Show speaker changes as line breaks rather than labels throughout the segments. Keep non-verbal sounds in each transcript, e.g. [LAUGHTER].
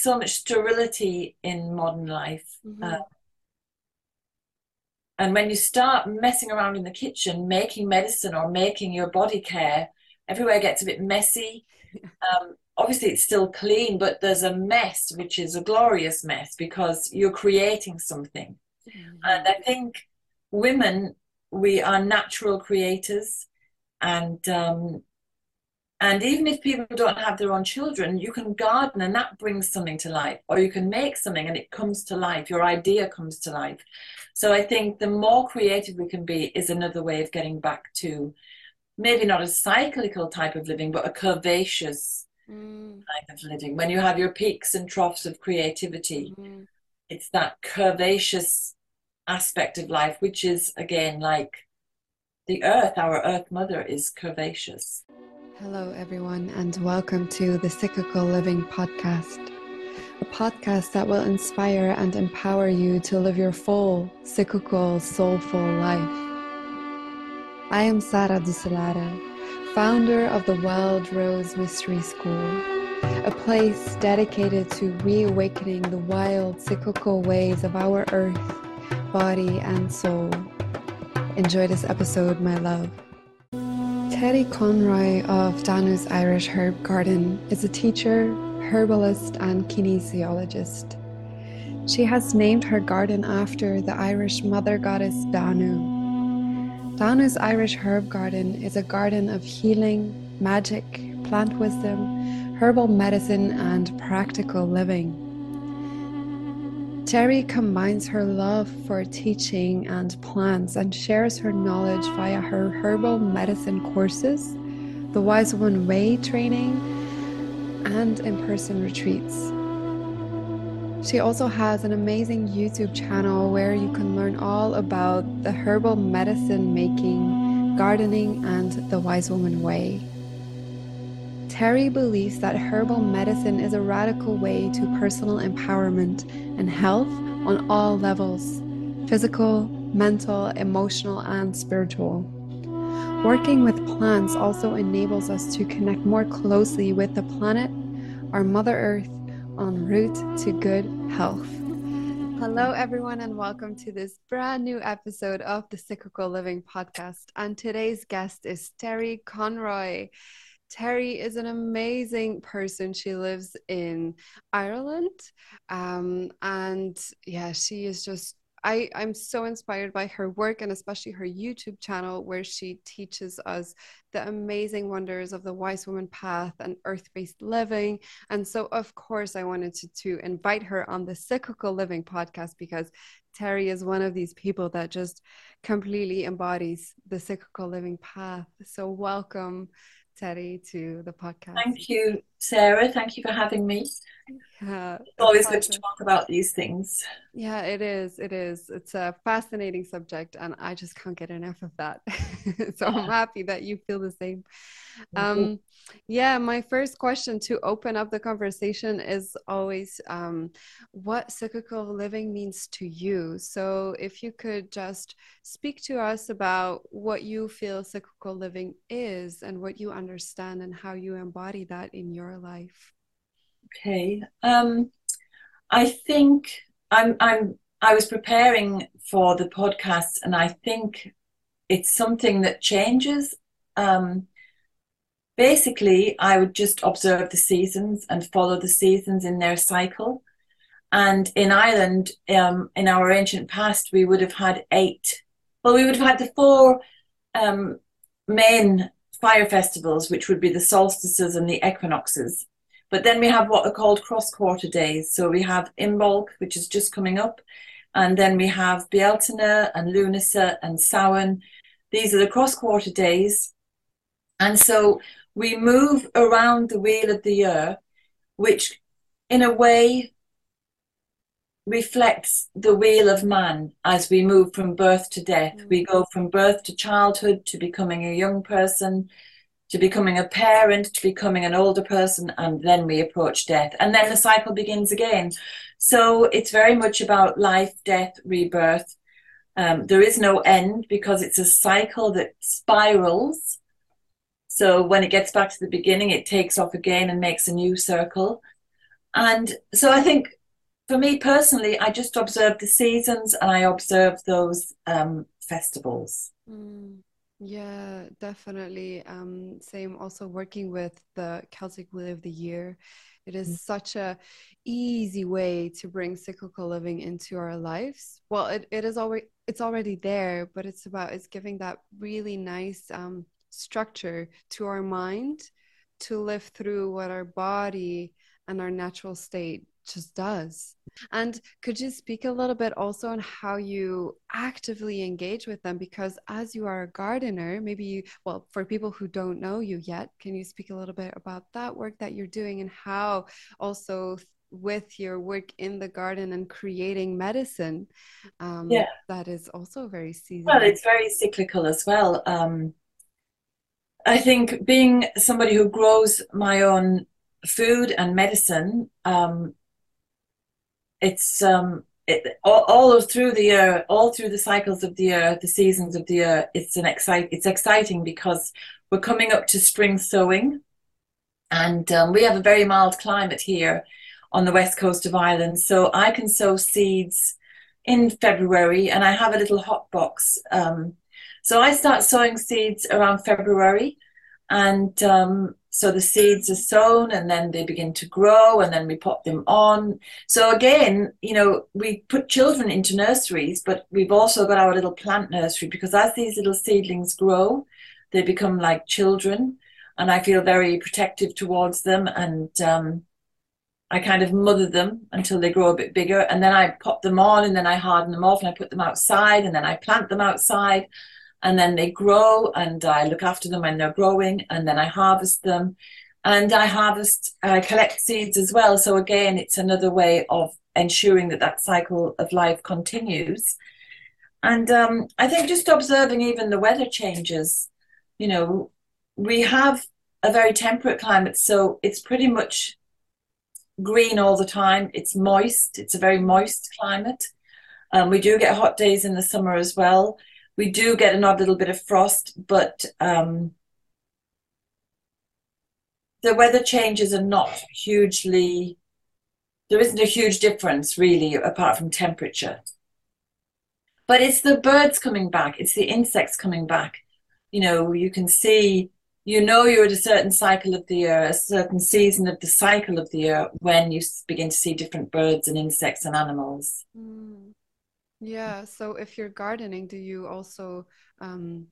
so much sterility in modern life.
Mhm.
Uh, and when you start messing around in the kitchen, making medicine or making your body care, everywhere gets a bit messy. [LAUGHS] Um, obviously, it's still clean, but there's a mess, which is a glorious mess because you're creating something. And I think women, we are natural creators, and um, and even if people don't have their own children, you can garden and that brings something to life, or you can make something and it comes to life. Your idea comes to life. So I think the more creative we can be is another way of getting back to maybe not a cyclical type of living, but a curvaceous
Mm,
type of living. When you have your peaks and troughs of creativity,
mhm.
it's that curvaceous aspect of life, which is again like the earth, our earth mother is curvaceous.
Hello, everyone, and welcome to the Cyclical Living Podcast, a podcast that will inspire and empower you to live your full, cyclical, soulful life. I am Sarah Dousselaere, founder of the Wild Rose Mystery School, a place dedicated to reawakening the wild, cyclical ways of our earth, body, and soul. Enjoy this episode, my love. Terri Conroy of Danu's Irish Herb Garden is a teacher, herbalist, and kinesiologist. She has named her garden after the Irish mother goddess Danu. Danu's Irish Herb Garden is a garden of healing, magic, plant wisdom, herbal medicine, and practical living. Terri combines her love for teaching and plants and shares her knowledge via her herbal medicine courses, the Wise Woman Way training, and in person retreats. She also has an amazing YouTube channel where you can learn all about the herbal medicine making, gardening, and the Wise Woman Way. Terri believes that herbal medicine is a radical way to personal empowerment and health on all levels physical, mental, emotional, and spiritual. Working with plants also enables us to connect more closely with the planet, our Mother Earth, en route to good health. Hello, everyone, and welcome to this brand new episode of the Cyclical Living Podcast. And today's guest is Terri Conroy. Terri is an amazing person. She lives in Ireland. Um, and yeah, she is just, I, I'm so inspired by her work and especially her YouTube channel, where she teaches us the amazing wonders of the Wise Woman Path and earth based living. And so, of course, I wanted to, to invite her on the Cyclical Living podcast because Terri is one of these people that just completely embodies the cyclical living path. So, welcome. Terri to the podcast.
Thank you, Sarah. Thank you for having me.
Yeah,
It's always good to talk about these things.
Yeah, it is. It is. It's a fascinating subject, and I just can't get enough of that. [LAUGHS] so I'm happy that you feel the same. Um, yeah, my first question to open up the conversation is always um, what cyclical living means to you. So if you could just speak to us about what you feel cyclical living is and what you understand and how you embody that in your life.
Okay. Um, I think I'm I'm I was preparing for the podcast and I think it's something that changes. Um, basically, I would just observe the seasons and follow the seasons in their cycle. And in Ireland, um, in our ancient past, we would have had eight. Well, we would have had the four um, main fire festivals, which would be the solstices and the equinoxes. But then we have what are called cross quarter days. So we have Imbolc, which is just coming up, and then we have Bealtaine and Lunasa and Samhain. These are the cross quarter days. And so we move around the wheel of the year, which in a way reflects the wheel of man as we move from birth to death. We go from birth to childhood to becoming a young person to becoming a parent, to becoming an older person, and then we approach death. And then the cycle begins again. So it's very much about life, death, rebirth. Um, there is no end because it's a cycle that spirals. So when it gets back to the beginning, it takes off again and makes a new circle. And so I think for me personally, I just observe the seasons and I observe those um, festivals.
Mm. Yeah, definitely. Um, same also working with the Celtic Wheel of the Year. It is mm. such a easy way to bring cyclical living into our lives. Well, it, it is already it's already there, but it's about it's giving that really nice um, structure to our mind to live through what our body and our natural state just does. And could you speak a little bit also on how you actively engage with them? Because as you are a gardener, maybe you, well, for people who don't know you yet, can you speak a little bit about that work that you're doing and how also with your work in the garden and creating medicine um, yeah that is also very seasonal
well it's very cyclical as well um, i think being somebody who grows my own food and medicine um, it's um it, all, all through the year, all through the cycles of the year, the seasons of the year, it's an excite. It's exciting because we're coming up to spring sowing, and um, we have a very mild climate here on the west coast of Ireland. So I can sow seeds in February, and I have a little hot box. Um, so I start sowing seeds around February, and um, so the seeds are sown and then they begin to grow and then we pop them on. So again, you know, we put children into nurseries, but we've also got our little plant nursery because as these little seedlings grow, they become like children. And I feel very protective towards them and um, I kind of mother them until they grow a bit bigger. And then I pop them on and then I harden them off and I put them outside and then I plant them outside and then they grow and I look after them when they're growing and then I harvest them and I harvest, I collect seeds as well. So again, it's another way of ensuring that that cycle of life continues. And um, I think just observing even the weather changes, you know, we have a very temperate climate, so it's pretty much green all the time. It's moist. It's a very moist climate. Um, we do get hot days in the summer as well we do get an odd little bit of frost, but um, the weather changes are not hugely, there isn't a huge difference really apart from temperature. But it's the birds coming back, it's the insects coming back. You know, you can see, you know, you're at a certain cycle of the year, a certain season of the cycle of the year when you begin to see different birds and insects and animals. Mm.
Yeah. So if you're gardening, do you also um,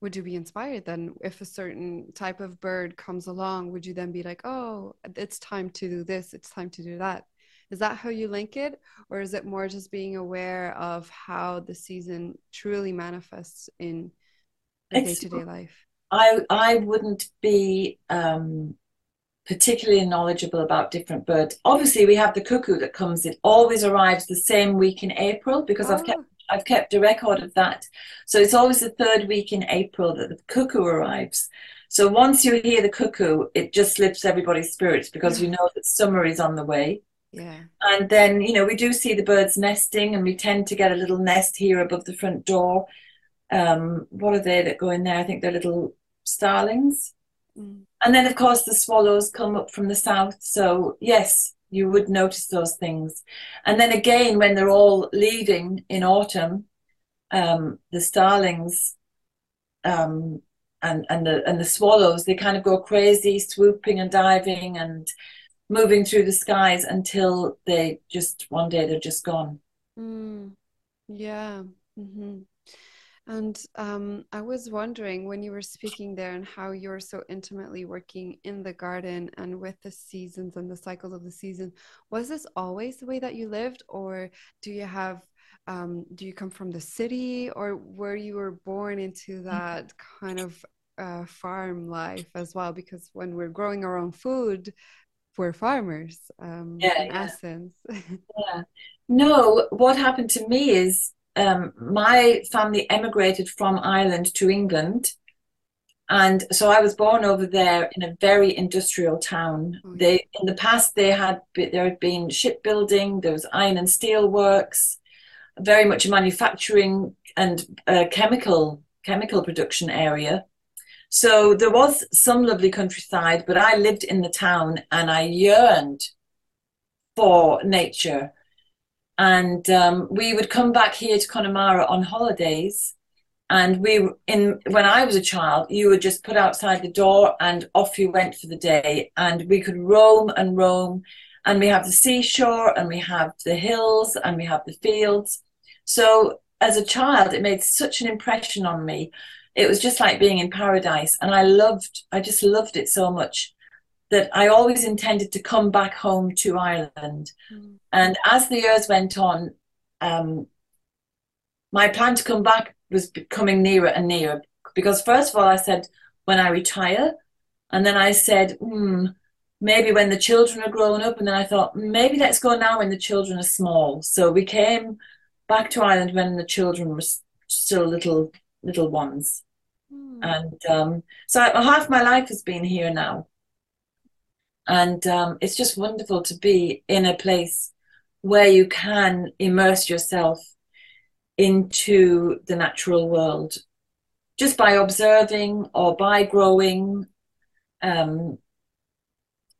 would you be inspired then if a certain type of bird comes along? Would you then be like, oh, it's time to do this, it's time to do that? Is that how you link it, or is it more just being aware of how the season truly manifests in day to day life?
I I wouldn't be um, particularly knowledgeable about different birds. Obviously, we have the cuckoo that comes. It always arrives the same week in April because oh. I've kept I've kept a record of that. So it's always the third week in April that the cuckoo arrives. So once you hear the cuckoo, it just lifts everybody's spirits because you know that summer is on the way.
Yeah.
And then, you know, we do see the birds nesting and we tend to get a little nest here above the front door. Um, what are they that go in there? I think they're little starlings. Mm. And then, of course, the swallows come up from the south. So, yes, you would notice those things. And then again, when they're all leaving in autumn, um, the starlings um, and, and, the, and the swallows, they kind of go crazy, swooping and diving and moving through the skies until they just one day they're just gone.
Mm. Yeah. Mm-hmm. And um, I was wondering when you were speaking there and how you're so intimately working in the garden and with the seasons and the cycles of the season, was this always the way that you lived, or do you have, um, do you come from the city, or were you were born into mm-hmm. that kind of uh, farm life as well? Because when we're growing our own food, we're farmers, um, yeah, in yeah. essence. [LAUGHS]
yeah. No, what happened to me is um, my family emigrated from Ireland to England. And so I was born over there in a very industrial town. Yeah. They in the past they had there had been shipbuilding, there was iron and steel works, very much a manufacturing and uh, chemical chemical production area. So there was some lovely countryside, but I lived in the town and I yearned for nature. And um, we would come back here to Connemara on holidays. And we, in when I was a child, you would just put outside the door and off you went for the day. And we could roam and roam. And we have the seashore and we have the hills and we have the fields. So as a child, it made such an impression on me. It was just like being in paradise. And I loved, I just loved it so much that I always intended to come back home to Ireland. Mm. And as the years went on, um, my plan to come back was becoming nearer and nearer. Because first of all, I said, when I retire, and then I said, hmm, maybe when the children are grown up, and then I thought, maybe let's go now when the children are small. So we came back to Ireland when the children were still little little ones. Mm. And um, so half my life has been here now. And um, it's just wonderful to be in a place where you can immerse yourself into the natural world just by observing or by growing, um,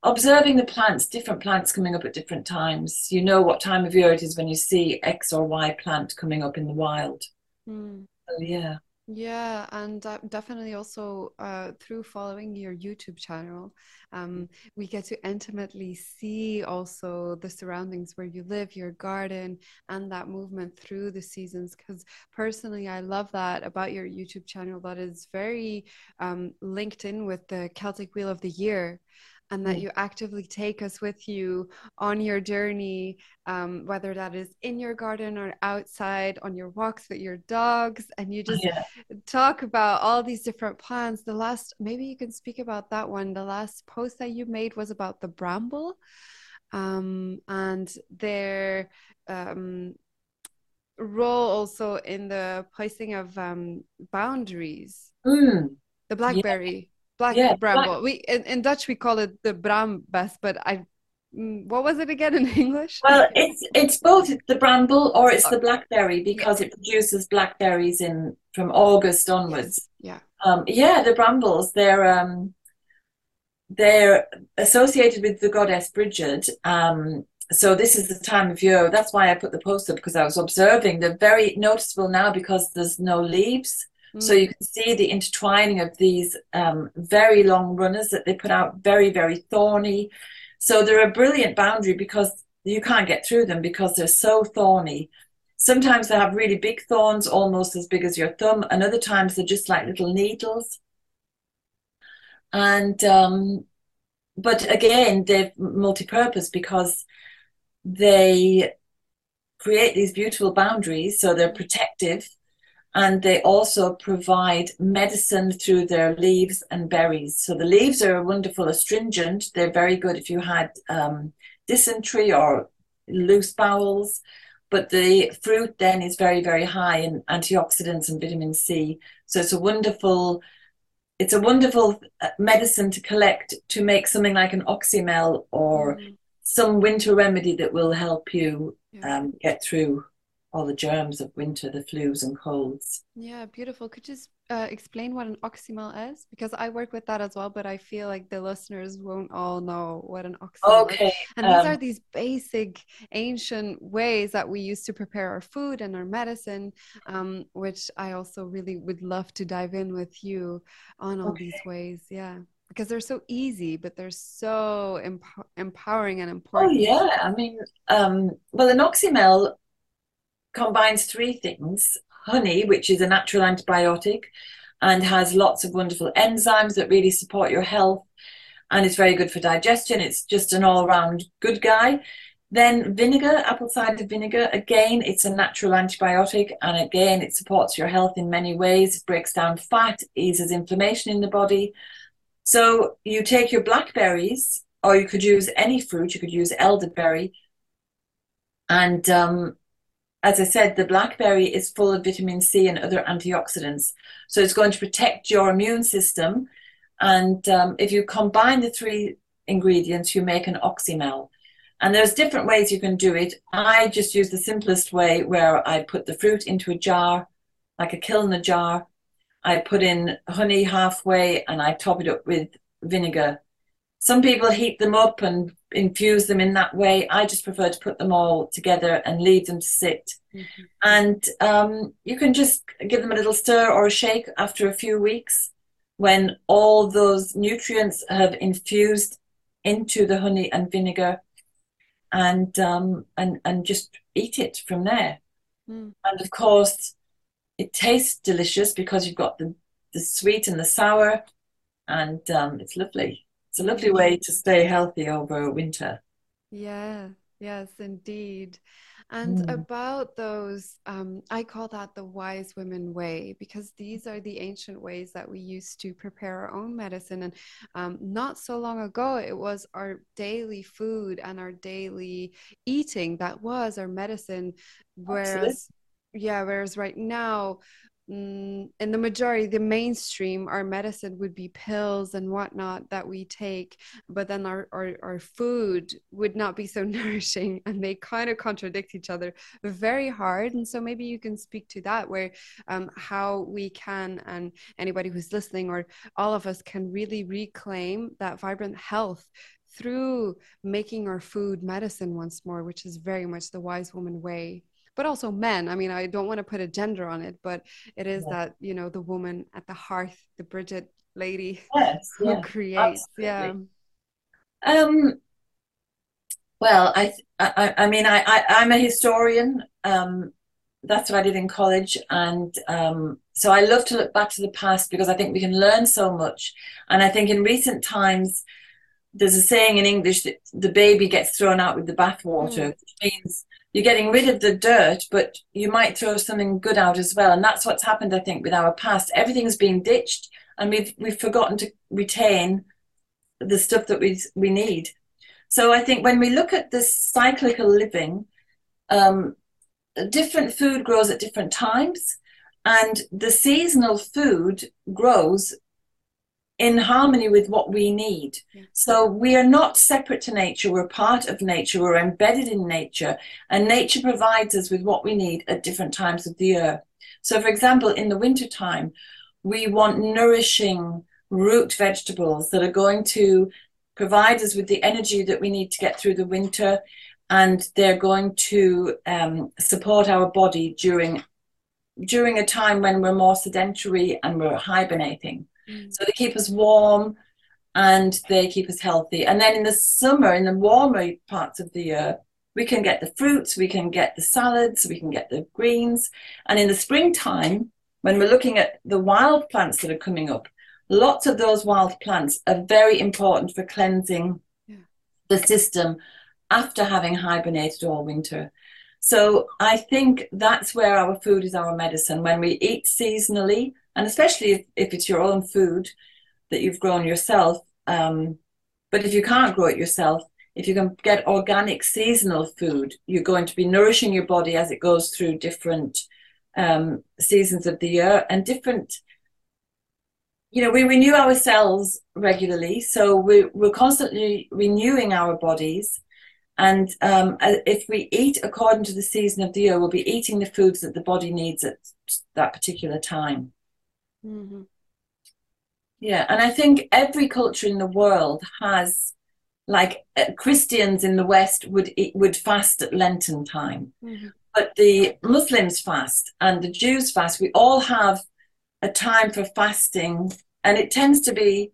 observing the plants, different plants coming up at different times. You know what time of year it is when you see X or Y plant coming up in the wild. Mm. So, yeah.
Yeah, and uh, definitely also uh, through following your YouTube channel, um, we get to intimately see also the surroundings where you live, your garden, and that movement through the seasons. Because personally, I love that about your YouTube channel that is very um, linked in with the Celtic Wheel of the Year and that you actively take us with you on your journey, um, whether that is in your garden or outside on your walks with your dogs, and you just yeah. talk about all these different plants. The last, maybe you can speak about that one. The last post that you made was about the bramble um, and their um, role also in the placing of um, boundaries.
Mm.
The blackberry black yeah, bramble. Black. We in, in, Dutch we call it the brambes, but I mm, what was it again in [LAUGHS] English?
Well, it's it's both the bramble or it's the blackberry because it produces blackberries in from August onwards.
Yeah.
Um, yeah, the brambles they're um, they're associated with the goddess Brigid. Um, so this is the time of year. That's why I put the post up because I was observing. They're very noticeable now because there's no leaves. So you can see the intertwining of these um, very long runners that they put out, very, very thorny. So they're a brilliant boundary because you can't get through them because they're so thorny. Sometimes they have really big thorns, almost as big as your thumb, and other times they're just like little needles. And um, but again, they're multi-purpose because they create these beautiful boundaries, so they're protective and they also provide medicine through their leaves and berries. So the leaves are a wonderful astringent. They're very good if you had um, dysentery or loose bowels. But the fruit then is very, very high in antioxidants and vitamin C. So it's a wonderful, it's a wonderful uh, medicine to collect to make something like an oxymel or mm. some winter remedy that will help you yeah. um, get through all the germs of winter, the flus and colds.
Yeah, beautiful. Could you uh, explain what an oxymel is? Because I work with that as well, but I feel like the listeners won't all know what an oxymel
okay. is.
And um, these are these basic ancient ways that we use to prepare our food and our medicine, um, which I also really would love to dive in with you on all okay. these ways. Yeah because they're so easy, but they're so emp- empowering and oh, important.
Oh yeah, I mean, um, well, an oxymel combines three things honey, which is a natural antibiotic and has lots of wonderful enzymes that really support your health and it's very good for digestion. It's just an all round good guy. Then vinegar, apple cider vinegar, again, it's a natural antibiotic and again, it supports your health in many ways. It breaks down fat, eases inflammation in the body. So you take your blackberries, or you could use any fruit, you could use elderberry, and um, as I said, the blackberry is full of vitamin C and other antioxidants. So it's going to protect your immune system. And um, if you combine the three ingredients, you make an oxymel. And there's different ways you can do it. I just use the simplest way where I put the fruit into a jar, like a Kilner jar. I put in honey halfway and I top it up with vinegar. Some people heat them up and infuse them in that way. I just prefer to put them all together and leave them to sit. Mm-hmm. And um, you can just give them a little stir or a shake after a few weeks when all those nutrients have infused into the honey and vinegar and um, and and just eat it from there. Mm. And of course, it tastes delicious because you've got the, the sweet and the sour, and um, it's lovely. It's a lovely way to stay healthy over winter.
Yeah, yes, indeed. And mm. about those, um, I call that the wise women way because these are the ancient ways that we used to prepare our own medicine. And um, not so long ago, it was our daily food and our daily eating that was our medicine. Whereas, Absolutely. yeah, whereas right now, mm, in the majority, the mainstream, our medicine would be pills and whatnot that we take, but then our, our, our food would not be so [LAUGHS] nourishing and they kind of contradict each other very hard. And so maybe you can speak to that, where um, how we can, and anybody who's listening or all of us can really reclaim that vibrant health through making our food medicine once more, which is very much the wise woman way but also men. I mean, I don't want to put a gender on it, but it is yeah. that, you know, the woman at the hearth, the Brigid lady yes, [LAUGHS] who yeah, creates. Absolutely. Yeah.
Um, well, I, I, I mean, I, I, I'm a historian. Um, that's what I did in college. And um, so I love to look back to the past because I think we can learn so much. And I think in recent times, there's a saying in English that the baby gets thrown out with the bathwater, mm. which means you're getting rid of the dirt, but you might throw something good out as well. And that's what's happened, I think, with our past. Everything's been ditched, and we've we've forgotten to retain the stuff that we we need. So I think when we look at this cyclical living, um, different food grows at different times, and the seasonal food grows in harmony with what we need. So we are not separate to nature, we're part of nature, we're embedded in nature, and nature provides us with what we need at different times of the year. So, for example, in the wintertime, we want nourishing root vegetables that are going to provide us with the energy that we need to get through the winter, and they're going to um, support our body during during a time when we're more sedentary and we're hibernating. Mm. So they keep us warm and they keep us healthy. And then in the summer, in the warmer parts of the year, we can get the fruits, we can get the salads, we can get the greens. And in the springtime, when we're looking at the wild plants that are coming up, lots of those wild plants are very important for cleansing yeah. the system after having hibernated all winter. So I think that's where our food is our medicine. When we eat seasonally, and especially if, it's your own food that you've grown yourself. Um, but if you can't grow it yourself, if you can get organic seasonal food, you're going to be nourishing your body as it goes through different um, seasons of the year and different. You know, we renew our cells regularly, so we're, we're constantly renewing our bodies. And um, if we eat according to the season of the year, we'll be eating the foods that the body needs at that particular time. Mm-hmm. Yeah, and I think every culture in the world has, like uh, Christians in the West would would fast at Lenten time, mm-hmm. but the Muslims fast and the Jews fast. We all have a time for fasting, and it tends to be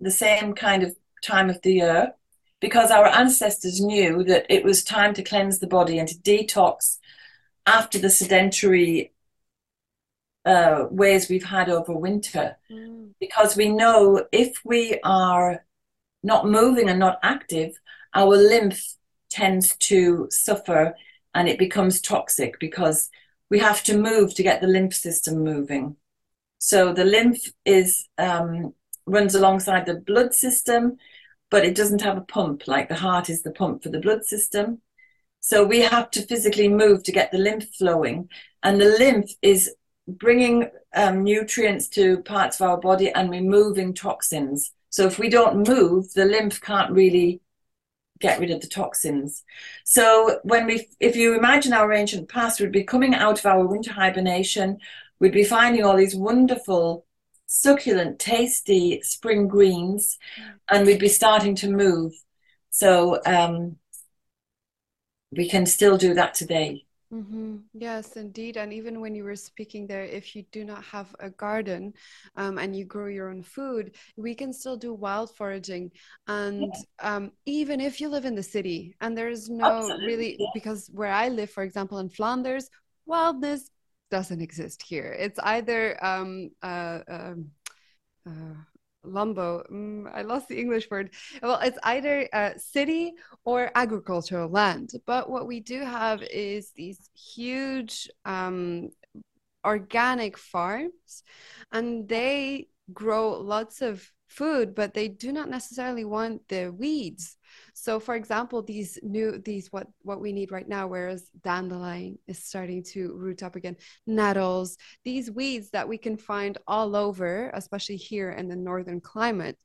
the same kind of time of the year because our ancestors knew that it was time to cleanse the body and to detox after the sedentary uh, ways we've had over winter mm. because we know if we are not moving and not active, our lymph tends to suffer and it becomes toxic because we have to move to get the lymph system moving. So the lymph is um, runs alongside the blood system, but it doesn't have a pump like the heart is the pump for the blood system. So we have to physically move to get the lymph flowing, and the lymph is bringing um, nutrients to parts of our body and removing toxins. So if we don't move, the lymph can't really get rid of the toxins. So when we, if you imagine our ancient past, we'd be coming out of our winter hibernation, we'd be finding all these wonderful, succulent, tasty spring greens, and we'd be starting to move. So um, we can still do that today.
Mm-hmm. Yes, indeed. And even when you were speaking there, if you do not have a garden um, and you grow your own food, we can still do wild foraging. And yeah. um, even if you live in the city and there's no Absolutely. really, yeah. because where I live, for example, in Flanders, wildness doesn't exist here. It's either um, uh, um, uh, lumbo. Mm, i lost the english word. Well it's either a city or agricultural land but what we do have is these huge um, organic farms and they grow lots of food but they do not necessarily want the weeds so for example these new these what what we need right now whereas dandelion is starting to root up again nettles these weeds that we can find all over especially here in the northern climate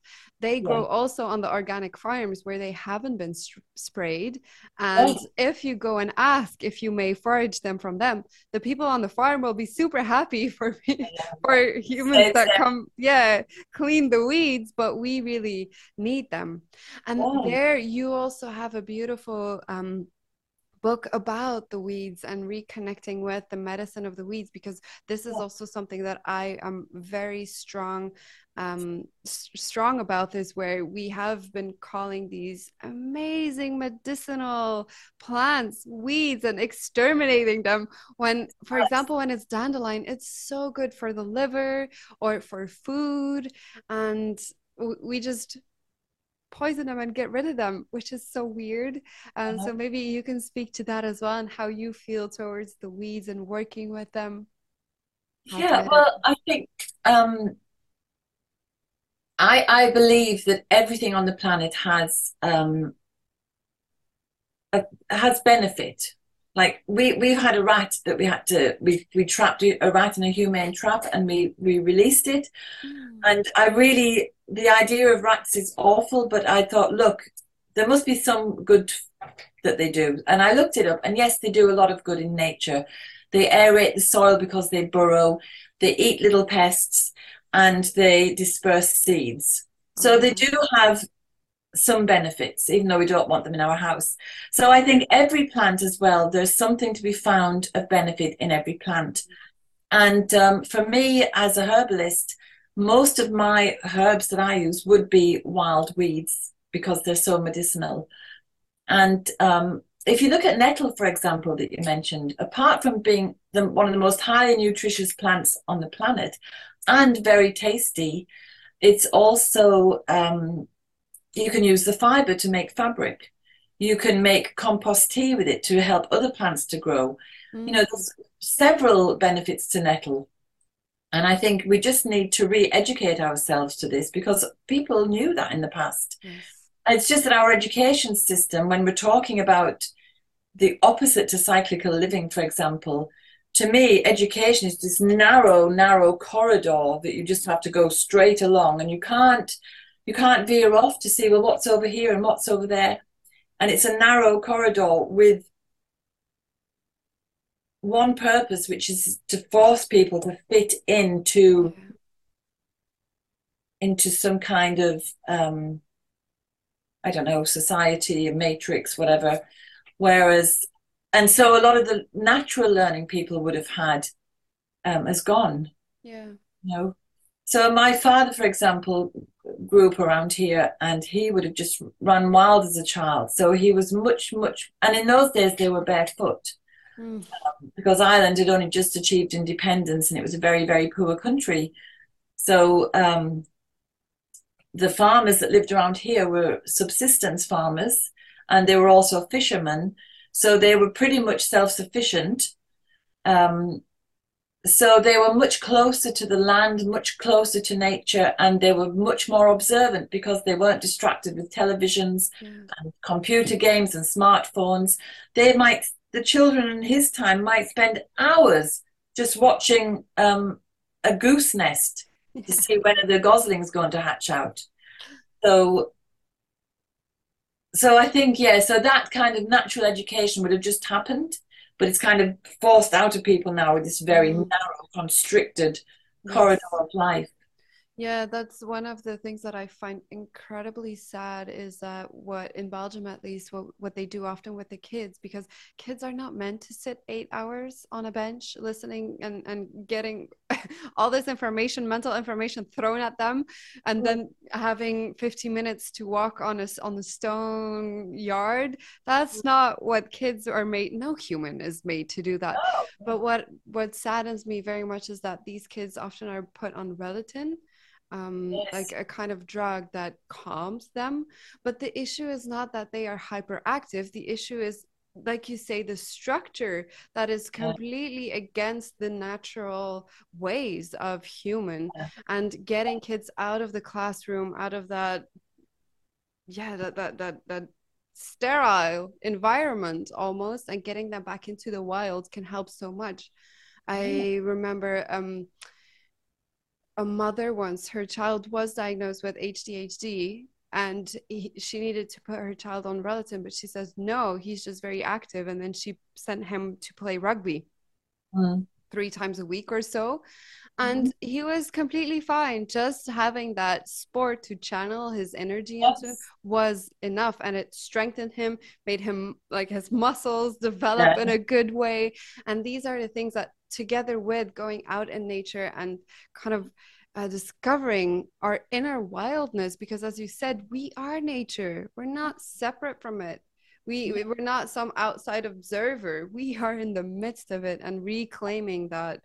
they grow also on the organic farms where they haven't been sprayed oh. and oh. if you go and ask if you may forage them from them the people on the farm will be super happy [LAUGHS] for me, for humans that come yeah clean the weeds but we really need them and oh. there you you also have a beautiful um, book about the weeds and reconnecting with the medicine of the weeds because this is also something that I am very strong um, strong about this where we have been calling these amazing medicinal plants weeds and exterminating them. When for example when it's dandelion it's so good for the liver or for food and we just poison them and get rid of them, which is so weird. Um, uh-huh. So maybe you can speak to that as well and how you feel towards the weeds and working with them.
Yeah, well, I think um, I I believe that everything on the planet has um, a, has benefit. Like we we've had a rat that we had to we we trapped a rat in a humane trap and we we released it, mm. and I really the idea of rats is awful, but I thought, look, there must be some good that they do. And I looked it up, and yes, they do a lot of good in nature. They aerate the soil because they burrow, they eat little pests, and they disperse seeds. So they mm-hmm. do have some benefits, even though we don't want them in our house. So I think every plant as well, there's something to be found of benefit in every plant. And um, for me, as a herbalist, most of my herbs that I use would be wild weeds because they're so medicinal. And um, if you look at nettle, for example, that you mentioned, apart from being the, one of the most highly nutritious plants on the planet and very tasty, it's also, um, you can use the fiber to make fabric. You can make compost tea with it to help other plants to grow. Mm. You know, there's several benefits to nettle. And I think we just need to re educate ourselves to this because people knew that in the past. Yes. It's just that our education system, when we're talking about the opposite to cyclical living, for example, to me, education is this narrow, narrow corridor that you just have to go straight along and you can't you can't veer off to see well what's over here and what's over there. And it's a narrow corridor with one purpose, which is to force people to fit into into some kind of um, I don't know society, a matrix, whatever. Whereas, and so a lot of the natural learning people would have had um, has gone.
Yeah.
You know. So my father, for example, grew up around here, and he would have just run wild as a child. So he was much, much, and in those days they were barefoot. Mm. Um, because Ireland had only just achieved independence and it was a very, very poor country. So um, the farmers that lived around here were subsistence farmers and they were also fishermen. So they were pretty much self sufficient. Um, so they were much closer to the land, much closer to nature, and they were much more observant because they weren't distracted with televisions mm. and computer games and smartphones. They might the children in his time might spend hours just watching um, a goose nest to [LAUGHS] see when the gosling's going to hatch out. So, so I think yeah. So that kind of natural education would have just happened, but it's kind of forced out of people now with this very mm. narrow, constricted corridor of life.
Yeah, that's one of the things that I find incredibly sad is that what in Belgium at least what, what they do often with the kids because kids are not meant to sit eight hours on a bench listening and, and getting [LAUGHS] all this information, mental information thrown at them and then having 15 minutes to walk on a on the stone yard. That's mm. not what kids are made no human is made to do that. But what what saddens me very much is that these kids often are put on Ritalin um, yes. like a kind of drug that calms them. But the issue is not that they are hyperactive. The issue is, like you say, the structure that is completely yeah. against the natural ways of human yeah. and getting kids out of the classroom, out of that, yeah, that, that, that, that sterile environment almost and getting them back into the wild can help so much. I remember um, a mother once her child was diagnosed with ADHD and he, she needed to put her child on Ritalin, but she says no, he's just very active. And then she sent him to play rugby mm. three times a week or so. And mm-hmm. he was completely fine. Just having that sport to channel his energy yes. into was enough. And it strengthened him, made him like his muscles develop yeah. in a good way. And these are the things that together with going out in nature and kind of uh, discovering our inner wildness because as you said we are nature. We're not separate from it. We we're not some outside observer. [LAUGHS] We are in the midst of it and reclaiming that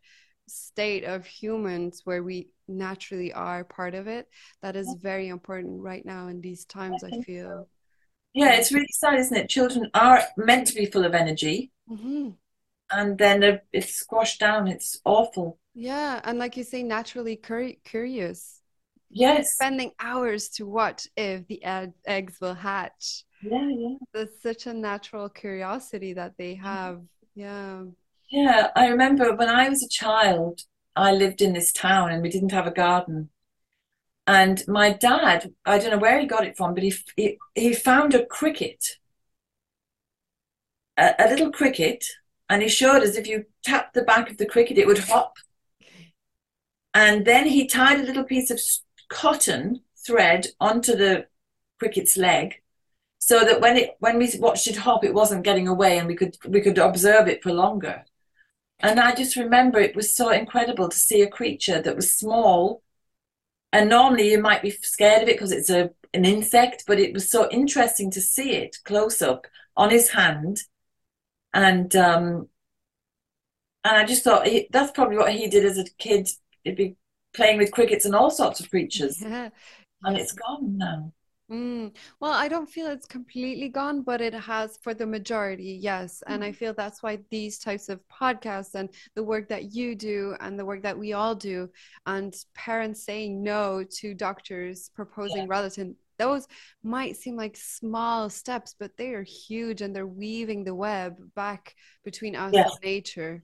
state of humans where we naturally are part of it. That is very important right now in these times i feel.
Yeah it's really sad isn't it? Children are meant to be full of energy. Mm-hmm and then it's squashed down. It's awful.
Yeah, and like you say, naturally cur- curious.
Yes.
Spending hours to watch if the ed- eggs will hatch.
Yeah, yeah.
That's such a natural curiosity that they have. Yeah.
Yeah, I remember when I was a child, I lived in this town and we didn't have a garden. And my dad, I don't know where he got it from, but he he, he found a cricket, a, a little cricket and he showed us if you tap the back of the cricket, it would hop. And then he tied a little piece of cotton thread onto the cricket's leg, so that when it when we watched it hop, it wasn't getting away, and we could we could observe it for longer. And I just remember it was so incredible to see a creature that was small, and normally you might be scared of it because it's a an insect, but it was so interesting to see it close up on his hand and um, and I just thought he, that's probably what he did as a kid. He'd be playing with crickets and all sorts of creatures, [LAUGHS] yeah. and it's gone now.
Mm. Well, I don't feel it's completely gone, but it has for the majority, yes. And I mm. feel that's why these types of podcasts and the work that you do and the work that we all do, and parents saying no to doctors proposing yeah. Ritalin those might seem like small steps, but they are huge and they're weaving the web back between us and nature.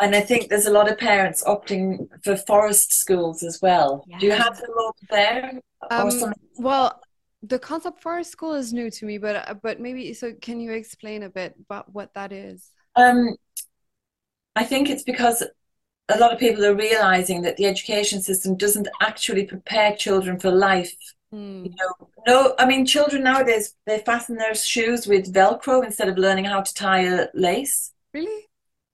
And I think there's a lot of parents opting for forest schools as well. Yes. Do you have them over there?
Um, well, the concept forest school is new to me, but uh, but maybe so. Can you explain a bit about what that is?
Um, I think it's because a lot of people are realizing that the education system doesn't actually prepare children for life Mm. You know, no, I mean, children nowadays they fasten their shoes with Velcro instead of learning how to tie a lace.
Really?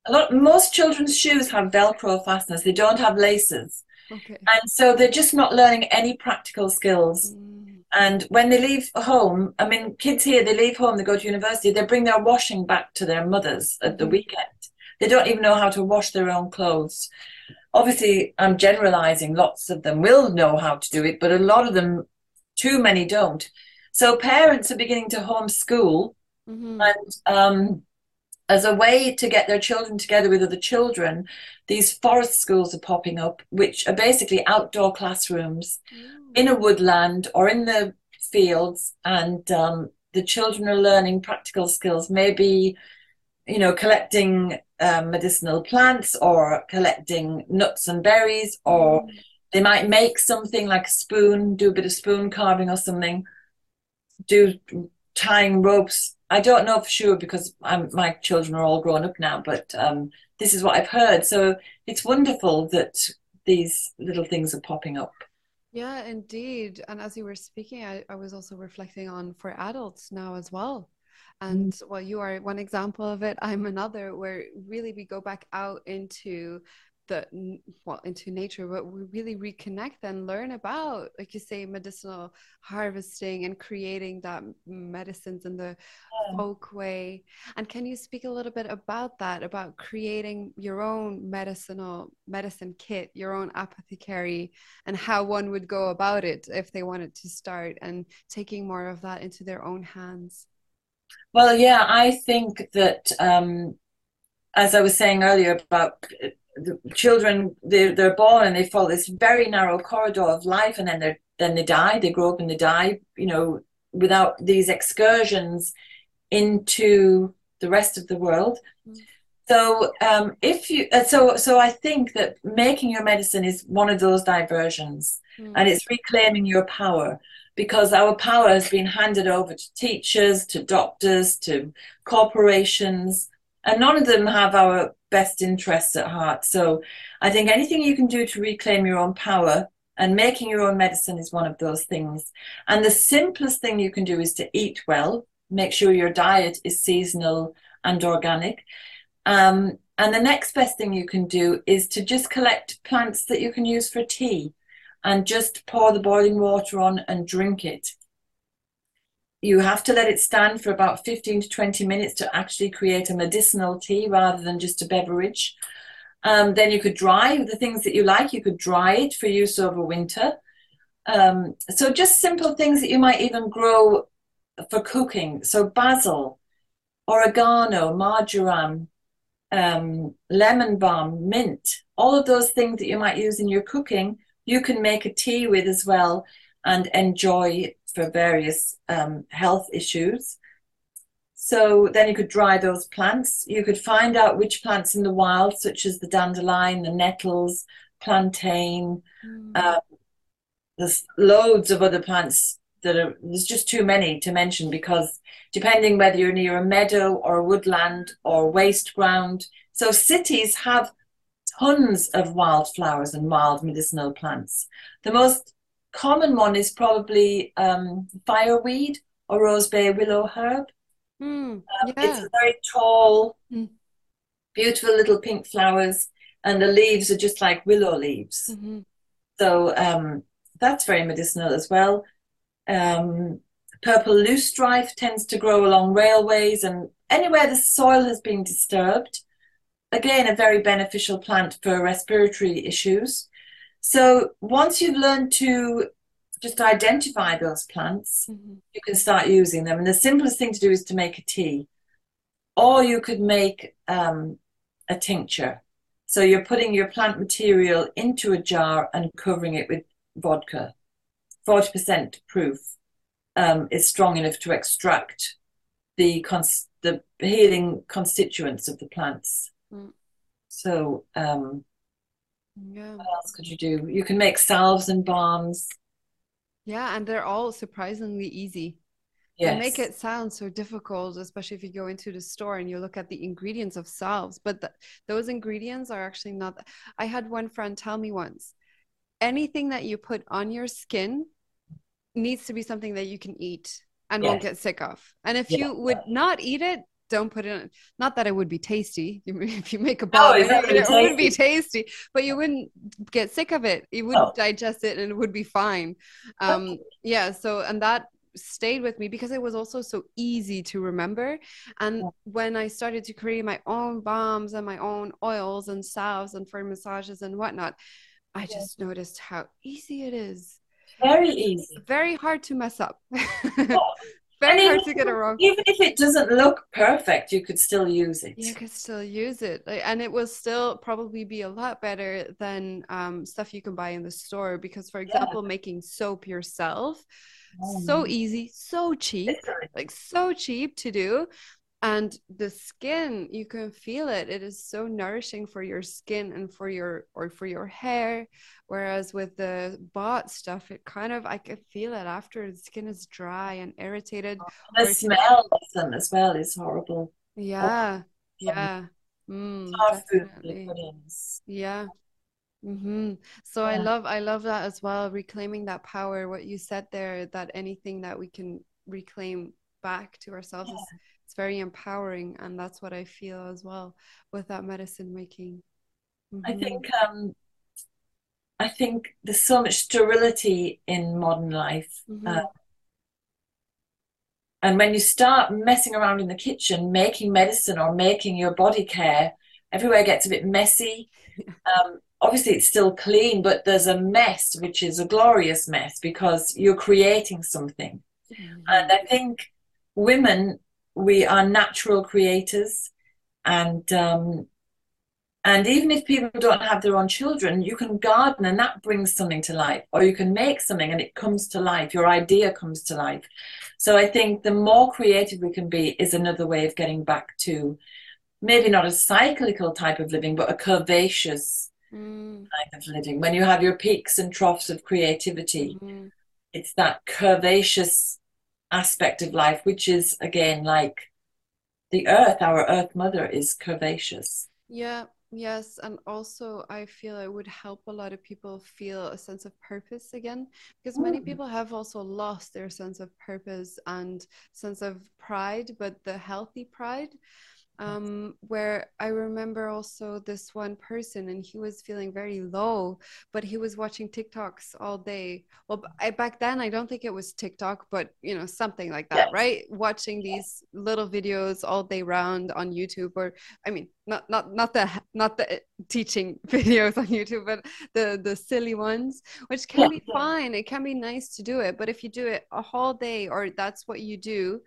A lot. Most children's shoes have Velcro fasteners. They don't have laces. Okay. And so they're just not learning any practical skills. Mm. And when they leave home, I mean, kids here, they leave home, they go to university, they bring their washing back to their mothers at the mm-hmm. weekend. They don't even know how to wash their own clothes. Obviously, I'm generalizing. Lots of them will know how to do it, but a lot of them too many don't. So parents are beginning to homeschool, mm-hmm. and um, as a way to get their children together with other children, these forest schools are popping up, which are basically outdoor classrooms mm. in a woodland or in the fields, and um, the children are learning practical skills, maybe you know collecting um, medicinal plants or collecting nuts and berries or mm. They might make something like a spoon, do a bit of spoon carving or something, do tying ropes. I don't know for sure because I'm, my children are all grown up now, but um, this is what I've heard. So it's wonderful that these little things are popping up.
Yeah, indeed. And as you were speaking, I, I was also reflecting on for adults now as well. And
Mm.
well, you are one example of it. I'm another, where really we go back out into the well into nature, but we really reconnect and learn about, like you say, medicinal harvesting and creating that medicines in the
Yeah.
folk way. And can you speak a little bit about that, about creating your own medicinal medicine kit, your own apothecary, and how one would go about it if they wanted to start and taking more of that into their own hands?
Well, yeah, I think that um, as I was saying earlier about uh, the children, they they're born and they follow this very narrow corridor of life, and then they then they die. They grow up and they die. You know, without these excursions into the rest of the world.
Mm.
So, um, if you, uh, so so I think that making your medicine is one of those diversions,
Mm.
and it's reclaiming your power because our power has been handed over to teachers, to doctors, to corporations, and none of them have our best interests at heart. So I think anything you can do to reclaim your own power and making your own medicine is one of those things. And the simplest thing you can do is to eat well, make sure your diet is seasonal and organic. Um, and the next best thing you can do is to just collect plants that you can use for tea and just pour the boiling water on and drink it. You have to let it stand for about 15 to 20 minutes to actually create a medicinal tea rather than just a beverage. Um, then you could dry the things that you like, you could dry it for use over winter. Um, so just simple things that you might even grow for cooking. So basil, oregano, marjoram, um, lemon balm, mint, all of those things that you might use in your cooking, you can make a tea with as well and enjoy for various um, health issues. So then you could dry those plants. You could find out which plants in the wild, such as the dandelion, the nettles, plantain.
Mm.
Uh, there's loads of other plants that are, there's just too many to mention because depending whether you're near a meadow or a woodland or waste ground. So cities have tons of wildflowers and wild medicinal plants. The most common one is probably um, fireweed or rosebay willow herb.
Mm.
Um,
Yeah.
It's very tall,
Mm.
beautiful little pink flowers, and the leaves are just like willow leaves.
Mhm.
So um, that's very medicinal as well. Um, purple loosestrife tends to grow along railways and anywhere the soil has been disturbed. Again, a very beneficial plant for respiratory issues. So once you've learned to just identify those plants,
Mhm.
you can start using them. And the simplest thing to do is to make a tea, or you could make um, a tincture. So you're putting your plant material into a jar and covering it with vodka. 40% proof um, is strong enough to extract the cons the healing constituents of the plants.
Mm.
So um,
Yeah.
what else could you do? You can make salves and balms.
Yeah, and they're all surprisingly easy. They make it sound so difficult, especially if you go into the store and you look at the ingredients of salves. But th those ingredients are actually not. I had one friend tell me once, anything that you put on your skin needs to be something that you can eat and won't get sick of. And if
Yeah.
you would not eat it, don't put it in. Not that it would be tasty. [LAUGHS] If you make a
No,
bomb, it, would be
tasty.
but you wouldn't get sick of it. You would
No.
digest it and it would be fine. Um, yeah, so and that stayed with me because it was also so easy to remember. And
Yeah.
when I started to create my own bombs and my own oils and salves and for massages and whatnot, I
Yeah.
just noticed how easy it is.
Very easy.
Very hard to mess up.
Oh, [LAUGHS]
Very
and
hard
even,
to get it wrong.
even if it doesn't look perfect, you could still use it.
You could still use it, like, and it will still probably be a lot better than um, stuff you can buy in the store. Because, for
Yeah.
example, making soap yourself,
Oh,
so easy, so cheap, like so cheap to do. And the skin, you can feel it. It is so nourishing for your skin and for your or for your hair. Whereas with the bought stuff, it kind of I could feel it after the skin is dry and irritated.
The
if you-
smell of them as well is horrible.
Yeah, yeah. Mm, definitely. Yeah. Mm-hmm. So yeah. I love I love that as well. Reclaiming that power. What you said there, that anything that we can reclaim back to ourselves yeah. is very empowering, and that's what I feel as well with that medicine making.
Mm-hmm. I think um, I think there's so much sterility in modern life. Mm-hmm. Uh, and when you start messing around in the kitchen, making medicine or making your body care, everywhere gets a bit messy. [LAUGHS] Um, obviously it's still clean, but there's a mess, which is a glorious mess because you're creating something. Mm-hmm. And I think women, we are natural creators. And um, and even if people don't have their own children, you can garden and that brings something to life, or you can make something and it comes to life. Your idea comes to life. So I think the more creative we can be is another way of getting back to maybe not a cyclical type of living, but a curvaceous mm. kind of living. When you have your peaks and troughs of creativity, mm. it's that curvaceous aspect of life, which is again like the earth, our earth mother is curvaceous.
Yeah, Yes, and also I feel it would help a lot of people feel a sense of purpose again because many mm. people have also lost their sense of purpose and sense of pride, but the healthy pride um, where I remember also this one person and he was feeling very low, but he was watching TikToks all day. Well, I, back then I don't think it was TikTok, but you know something like that, yes. right? Watching these little videos all day round on YouTube, or I mean, not not not the not the teaching [LAUGHS] videos on YouTube, but the the silly ones, which can yeah. be fine. It can be nice to do it, but if you do it a whole day or that's what you do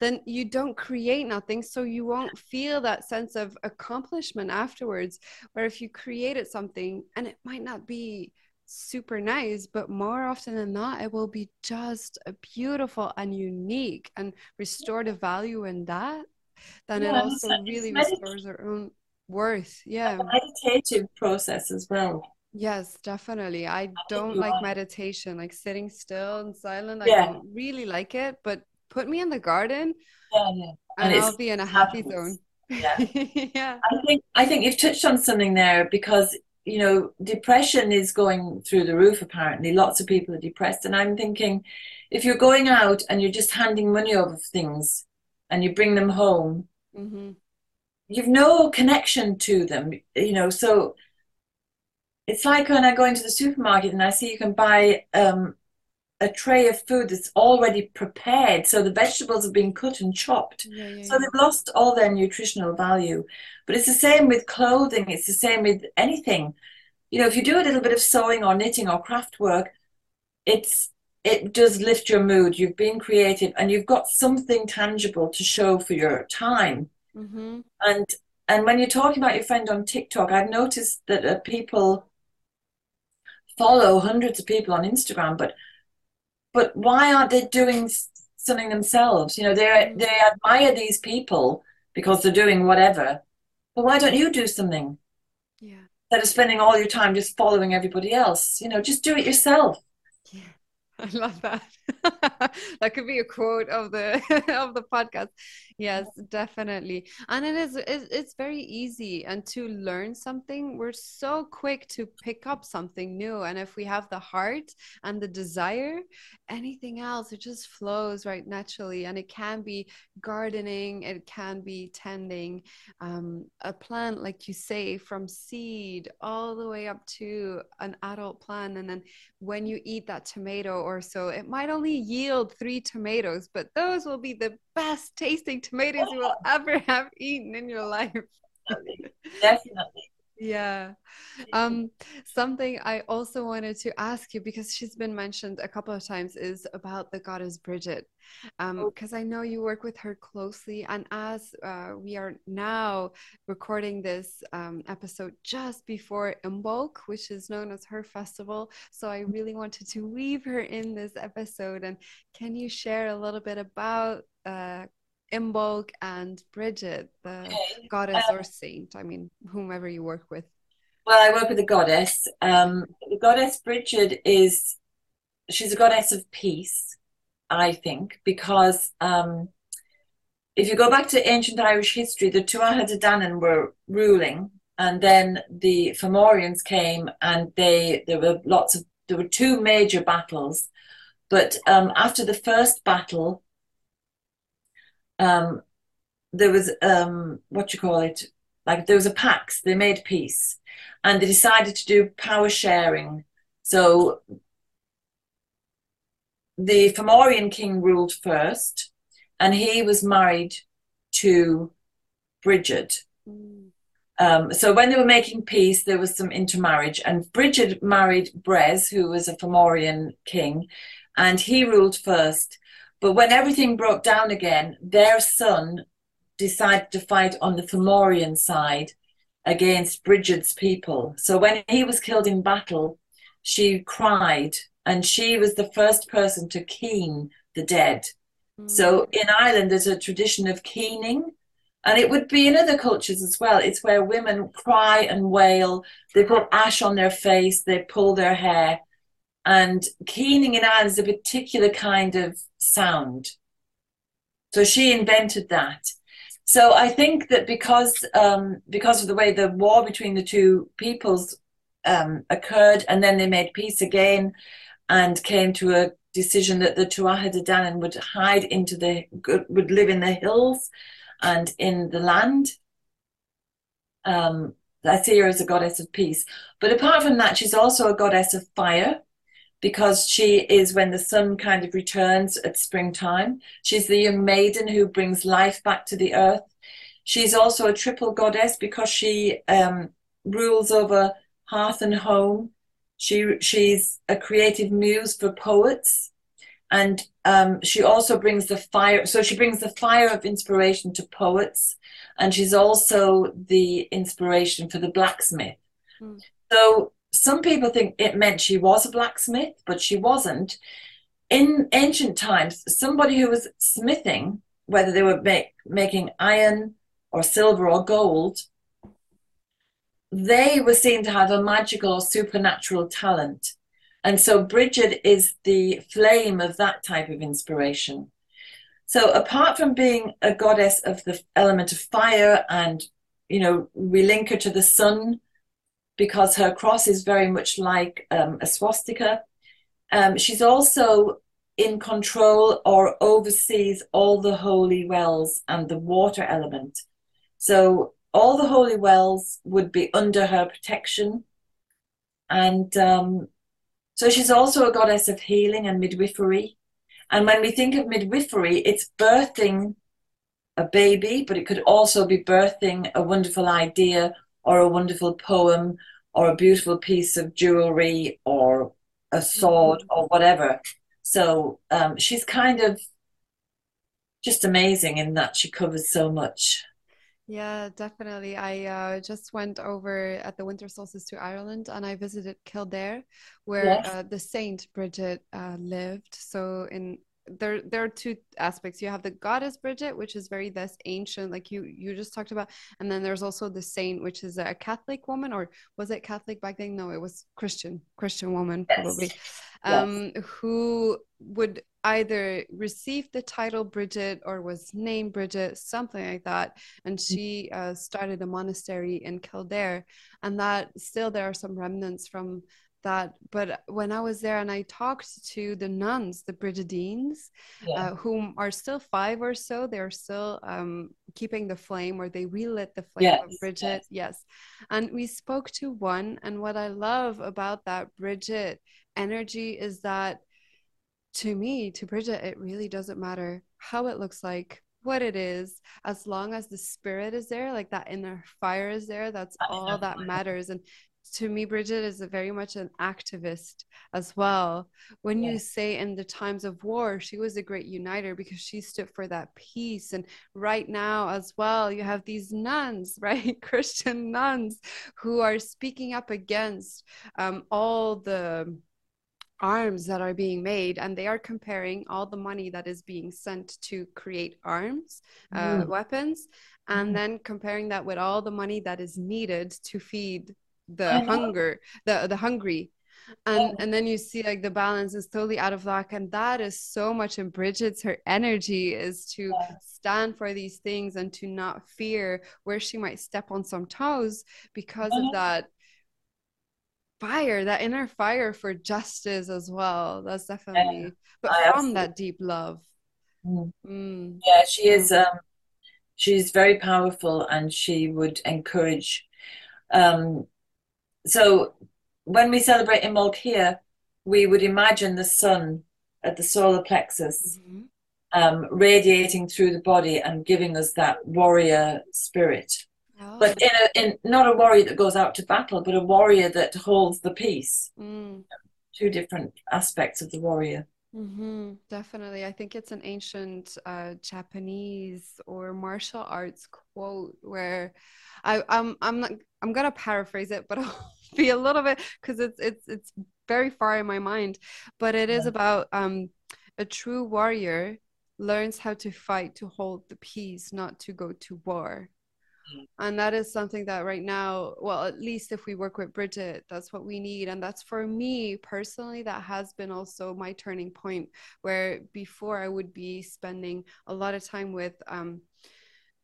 then you don't create nothing so you won't feel that sense of accomplishment afterwards where if you created something and it might not be super nice but more often than not it will be just a beautiful and unique and restore the value in that then yeah, it also really restores our own worth yeah
meditative process as well
Yes, definitely. I don't like meditation, like sitting still and silent. I yeah. don't really like it, but put me in the garden yeah, yeah. and, and I'll be in a happy zone.
Yeah. [LAUGHS] yeah. I think I think you've touched on something there because you know depression is going through the roof apparently lots of people are depressed and i'm thinking if you're going out and you're just handing money over things and you bring them home mm-hmm. you've no connection to them you know so it's like when i go into the supermarket and i see you can buy um, a tray of food that's already prepared. So the vegetables have been cut and chopped. Yeah, yeah, so they've lost all their nutritional value. But it's the same with clothing, it's the same with anything. You know, if you do a little bit of sewing or knitting or craft work, it's it does lift your mood. You've been creative and you've got something tangible to show for your time. Mm-hmm. And and when you're talking about your friend on TikTok, I've noticed that uh, people follow hundreds of people on Instagram, but but why aren't they doing something themselves? You know, they they admire these people because they're doing whatever. But why don't you do something?
Yeah.
Instead of spending all your time just following everybody else, you know, just do it yourself.
Yeah. [LAUGHS] I love that. [LAUGHS] [LAUGHS] that could be a quote of the [LAUGHS] of the podcast. Yes, definitely. And it is it's, very easy and to learn something, we're so quick to pick up something new and if we have the heart and the desire, anything else it just flows right naturally and it can be gardening, it can be tending um, a plant like you say from seed all the way up to an adult plant and then when you eat that tomato or so. It might only yield three tomatoes, but those will be the best tasting tomatoes oh. you will ever have eaten in your life.
Definitely.
Yeah. Um, something I also wanted to ask you because she's been mentioned a couple of times is about the goddess Brigid. Um, because um, I know you work with her closely, and as uh, we are now recording this um, episode just before Imbolc, which is known as her festival, so I really wanted to weave her in this episode. And can you share a little bit about uh, Imbolc and Brigid, the okay. goddess um, or saint. I mean, whomever you work with.
Well, I work with a goddess. Um, the goddess Brigid is she's a goddess of peace, I think, because um, if you go back to ancient Irish history, the Tuatha De Danann were ruling, and then the Fomorians came, and they there were lots of there were two major battles, but um, after the first battle, um, there was um, what you call it, like there was a pax. They made peace, and they decided to do power sharing. So the Fomorian king ruled first, and he was married to Brigid. Mm. Um, so when they were making peace, there was some intermarriage, and Brigid married Bres, who was a Fomorian king, and he ruled first. But when everything broke down again, their son decided to fight on the Fomorian side against Brigid's people. So when he was killed in battle, she cried, and she was the first person to keen the dead. Mm. So in Ireland, there's a tradition of keening and it would be in other cultures as well. It's where women cry and wail. They put ash on their face. They pull their hair. And keening in Ireland is a particular kind of sound. So she invented that. So I think that because um, because of the way the war between the two peoples um, occurred, and then they made peace again, and came to a decision that the Tuatha would hide into the would live in the hills and in the land. Um, I see her as a goddess of peace. But apart from that, she's also a goddess of fire because she is when the sun kind of returns at springtime. She's the young maiden who brings life back to the earth. She's also a triple goddess because she um, rules over hearth and home. She she's a creative muse for poets and um, she also brings the fire so she brings the fire of inspiration to poets and she's also the inspiration for the blacksmith mm. so some people think it meant she was a blacksmith but she wasn't in ancient times somebody who was smithing whether they were make, making iron or silver or gold they were seen to have a magical supernatural talent and so Brigid is the flame of that type of inspiration. So apart from being a goddess of the element of fire and, you know, we link her to the sun because her cross is very much like um, a swastika. Um, she's also in control or oversees all the holy wells and the water element. So all the holy wells would be under her protection. And um, so she's also a goddess of healing and midwifery. And when we think of midwifery, it's birthing a baby, but it could also be birthing a wonderful idea or a wonderful poem or a beautiful piece of jewelry or a sword mm-hmm. or whatever. So um, she's kind of just amazing in that she covers so much.
Yeah, definitely. I uh, just went over at the winter solstice to Ireland and I visited Kildare, where yes. uh, the Saint Brigid uh, lived. So in there there are two aspects. You have the goddess brigid which is very this ancient like you you just talked about. And then there's also the saint which is a catholic woman or was it catholic back then? No it was christian christian woman yes. probably um yes. who would either receive the title brigid or was named brigid something like that. And she uh, started a monastery in kildare. And that still there are some remnants from that but when i was there and i talked to the nuns the brigidines yeah. uh, whom are still five or so they're still um, keeping the flame or they relit the flame yes. of brigid yes. yes and we spoke to one and what i love about that brigid energy is that to me to brigid it really doesn't matter how it looks like what it is as long as the spirit is there like that inner fire is there that's all that matters and to me, Brigid is very much an activist as well. When you say in the times of war, she was a great uniter because she stood for that peace. And right now, as well, you have these nuns, [LAUGHS] right? Christian nuns who are speaking up against um, all the arms that are being made and they are comparing all the money that is being sent to create arms uh, mm. weapons and mm. then comparing that with all the money that is needed to feed the hunger the the hungry and
Yeah.
and then you see like the balance is totally out of whack and that is so much in brigid's her energy is to
Yeah.
stand for these things and to not fear where she might step on some toes because
Mhm.
of that fire that inner fire for justice as well that's definitely but
I
from
absolutely-
that deep love
Mm.
Mm,
Yeah, she is. Um, she's very powerful, and she would encourage. Um, so when we celebrate Imbolc here, we would imagine the sun at the solar plexus,
mhm.
um, radiating through the body and giving us that warrior spirit.
Oh,
But in a in not a warrior that goes out to battle, but a warrior that holds the peace.
mm.
Two different aspects of the warrior.
hmm Definitely. I think it's an ancient uh, Japanese or martial arts quote where I, I'm I'm not I'm gonna paraphrase it, but [LAUGHS] I'll [LAUGHS] be a little bit because it's it's it's very far in my mind. But it is
Yeah.
about um a true warrior learns how to fight to hold the peace, not to go to war.
Mm.
And that is something that right now, well, at least if we work with Brigid, that's what we need. And that's for me personally, that has been also my turning point where before I would be spending a lot of time with um,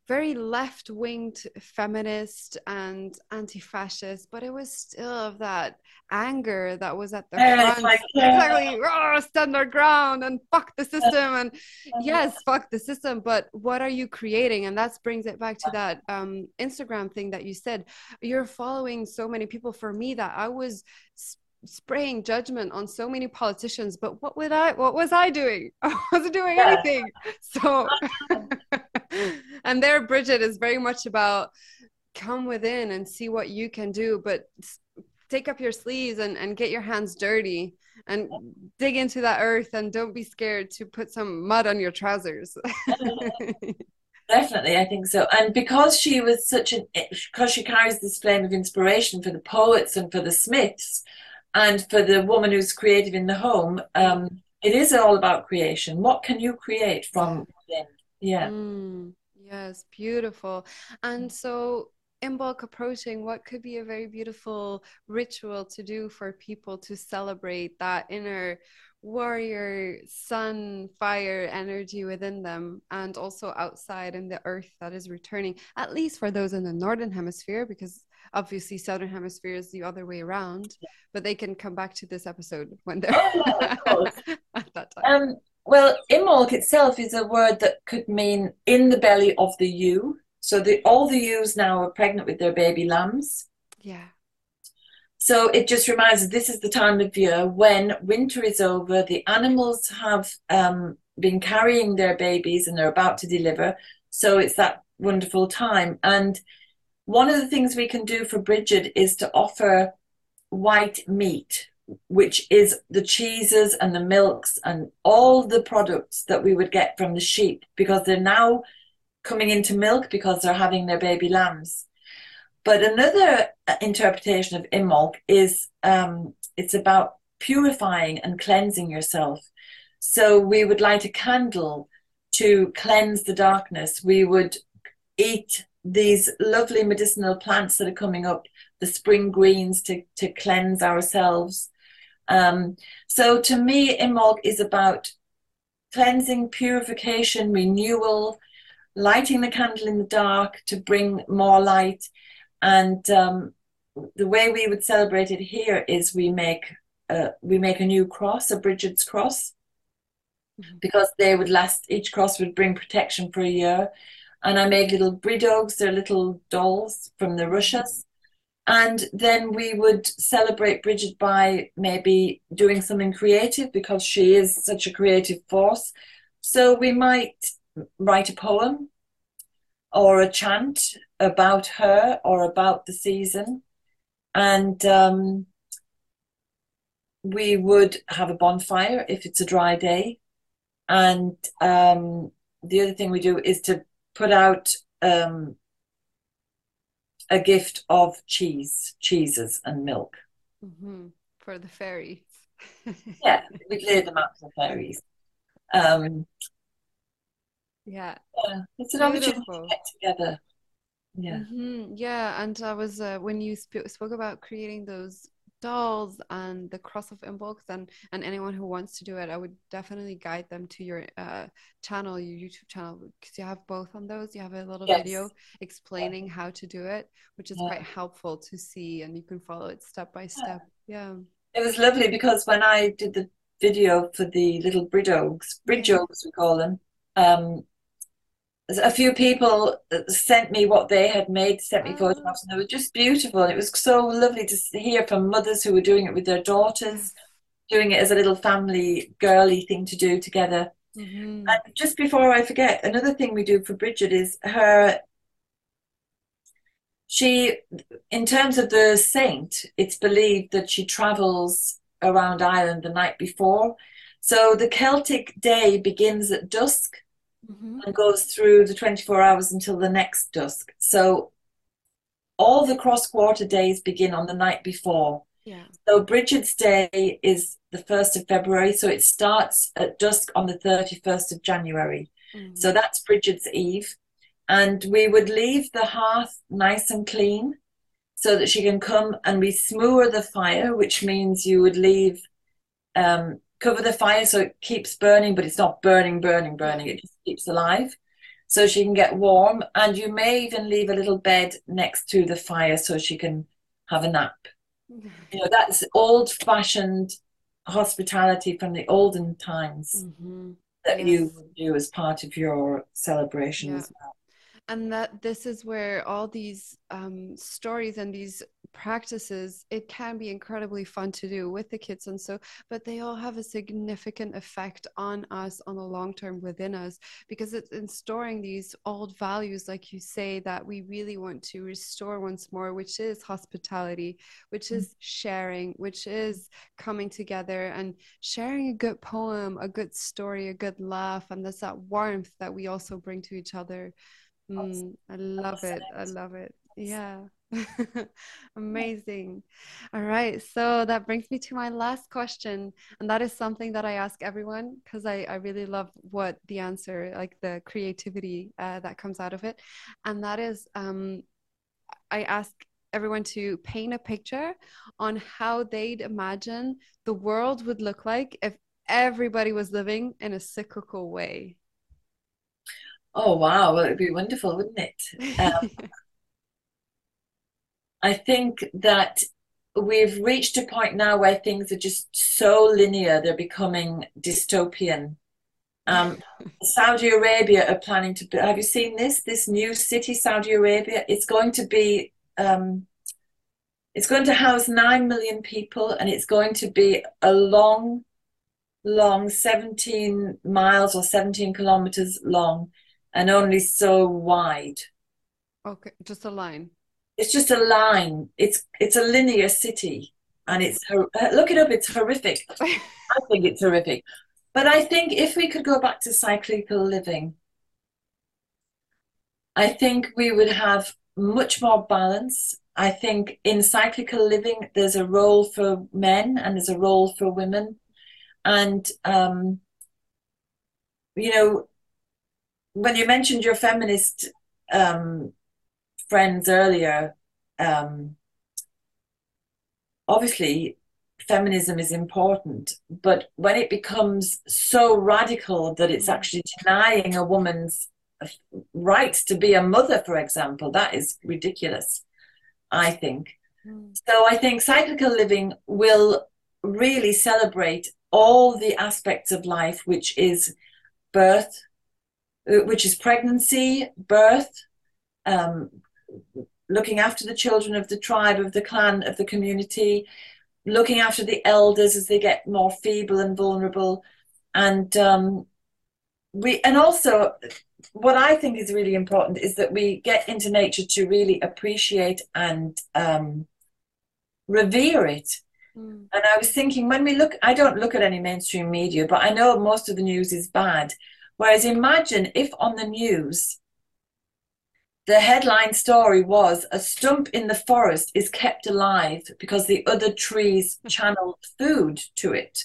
very left winged feminist and anti fascist, but it was still of that anger that was at the front.
like, [LAUGHS] yeah.
Exactly. "Rah, stand our ground and fuck the system. And yes fuck the system but what are you creating and that brings it back to that um instagram thing that you said you're following so many people for me that i was spraying judgment on so many politicians but what would i what was i doing [LAUGHS] i wasn't doing
Yeah.
anything so [LAUGHS] and there brigid is very much about come within and see what you can do but take up your sleeves and, and get your hands dirty and dig into that earth and don't be scared to put some mud on your trousers. [LAUGHS]
Definitely, I think so. And because she was such an, because she carries this flame of inspiration for the poets and for the smiths and for the woman who's creative in the home, um, it is all about creation. What can you create from within? Yeah.
Mm, yes, beautiful. And so, Imbolc approaching, what could be a very beautiful ritual to do for people to celebrate that inner warrior, sun, fire energy within them, and also outside in the earth that is returning, at least for those in the northern hemisphere, because obviously southern hemisphere is the other way around, but they can come back to this episode when they're [LAUGHS]
Oh, yeah,
at that time.
Um, well, Imbolc itself is a word that could mean in the belly of the ewe. So the all the ewes now are pregnant with their baby lambs.
yeah.
So it just reminds us this is the time of year when winter is over, the animals have um, been carrying their babies and they're about to deliver. So it's that wonderful time. And one of the things we can do for Brigid is to offer white meat, which is the cheeses and the milks and all the products that we would get from the sheep because they're now coming into milk because they're having their baby lambs. But another uh, interpretation of Imbolc is um, it's about purifying and cleansing yourself. So we would light a candle to cleanse the darkness. We would eat these lovely medicinal plants that are coming up, the spring greens to, to cleanse ourselves. Um, so to me, Imbolc is about cleansing, purification, renewal, lighting the candle in the dark to bring more light. And um, the way we would celebrate it here is we make uh, we make a new cross, a Brigid's cross,
Mhm.
because they would last. Each cross would bring protection for a year. And I make little bridogs, they're little dolls from the Russias. And then we would celebrate Brigid by maybe doing something creative because she is such a creative force. So we might write a poem or a chant about her or about the season. And um, we would have a bonfire if it's a dry day. And um, the other thing we do is to put out um, a gift of cheese, cheeses and milk.
hmm For the fairies. [LAUGHS]
Yeah, we lay them out for fairies. Um,
Yeah.
yeah, it's an opportunity to get together. Yeah.
hmm Yeah, and I was uh, when you sp spoke about creating those dolls and the cross of Imbolc and and anyone who wants to do it i would definitely guide them to your uh, channel your youtube channel because you have both on those you have a little yes. video explaining how to do it which is yeah. quite helpful to see and you can follow it step by step yeah,
yeah. it was lovely because when i did the video for the little bridge yeah. we call them um a few people sent me what they had made, sent me oh. photographs, and they were just beautiful. And it was so lovely to hear from mothers who were doing it with their daughters, doing it as a little family girly thing to do together. Mm-hmm. And just before I forget, another thing we do for Brigid is her. She, in terms of the saint, it's believed that she travels around Ireland the night before. So the Celtic day begins at dusk mm-hmm. and goes through the 24 hours until the next dusk. So all the cross quarter days begin on the night before.
Yeah.
So Brigid's Day is the 1st of February. So it starts at dusk on the 31st of January. Mm-hmm. So that's Brigid's Eve. And we would leave the hearth nice and clean so that she can come and we smoor the fire, which means you would leave um, cover the fire so it keeps burning, but it's not burning, burning, burning. It just keeps alive so she can get warm. And you may even leave a little bed next to the fire so she can have a nap. [LAUGHS] You know, that's old fashioned hospitality from the olden times mm-hmm. that yes. you do as part of your celebration yeah. as well
and that this is where all these um, stories and these practices it can be incredibly fun to do with the kids and so but they all have a significant effect on us on the long term within us because it's installing these old values like you say that we really want to restore once more which is hospitality which mm. is sharing which is coming together and sharing a good poem a good story a good laugh and there's that warmth that we also bring to each other Mm, I love it. I love it. Yeah. [LAUGHS] Amazing. All right. So that brings me to my last question. And that is something that I ask everyone because I, I really love what the answer, like the creativity uh, that comes out of it. And that is um, I ask everyone to paint a picture on how they'd imagine the world would look like if everybody was living in a cyclical way.
Oh wow, well, it'd be wonderful, wouldn't it? [LAUGHS] Um, I think that we've reached a point now where things are just so linear; they're becoming dystopian. Um, [LAUGHS] Saudi Arabia are planning to. build. Have you seen this? This new city, Saudi Arabia. It's going to be. Um, it's going to house nine million people, and it's going to be a long, long, seventeen miles or seventeen kilometers long and only so wide.
Okay, just a line.
It's just a line. It's it's a linear city, and it's look it up. It's horrific. [LAUGHS] I think it's horrific, but I think if we could go back to cyclical living, I think we would have much more balance. I think in cyclical living, there's a role for men and there's a role for women, and um, you know when you mentioned your feminist um, friends earlier, um, obviously feminism is important, but when it becomes so radical that it's mm. actually denying a woman's right to be a mother, for example, that is ridiculous, I think. Mm. So I think cyclical living will really celebrate all the aspects of life, which is birth, uh, which is pregnancy, birth, um, looking after the children of the tribe, of the clan, of the community, looking after the elders as they get more feeble and vulnerable, and um, we and also what I think is really important is that we get into nature to really appreciate and um, revere it. Mm. And I was thinking when we look, I don't look at any mainstream media, but I know most of the news is bad. Whereas imagine if on the news, the headline story was a stump in the forest is kept alive because the other trees channeled food to it.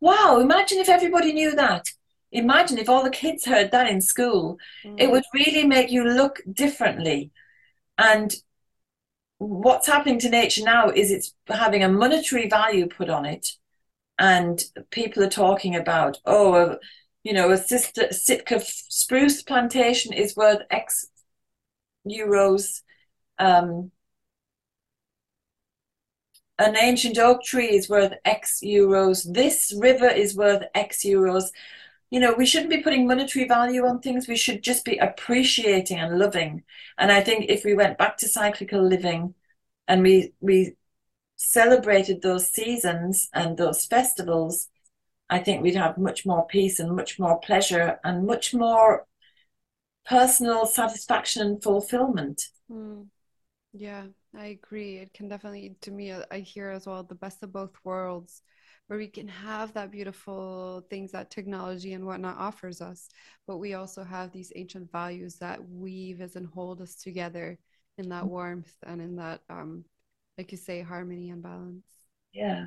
Wow, imagine if everybody knew that. Imagine if all the kids heard that in school. Mm. It would really make you look differently. And what's happening to nature now is it's having a monetary value put on it, and people are talking about oh, you know, a Sitka spruce plantation is worth X euros. Um, an ancient oak tree is worth X euros. This river is worth X euros. You know, we shouldn't be putting monetary value on things. We should just be appreciating and loving. And I think if we went back to cyclical living and we we celebrated those seasons and those festivals, I think we'd have much more peace and much more pleasure and much more personal satisfaction and fulfillment.
Mm. Yeah, I agree. It can definitely, to me, I hear as well the best of both worlds, where we can have that beautiful things that technology and whatnot offers us, but we also have these ancient values that weave us and hold us together in that mm-hmm. warmth and in that, um, like you say, harmony and balance.
Yeah.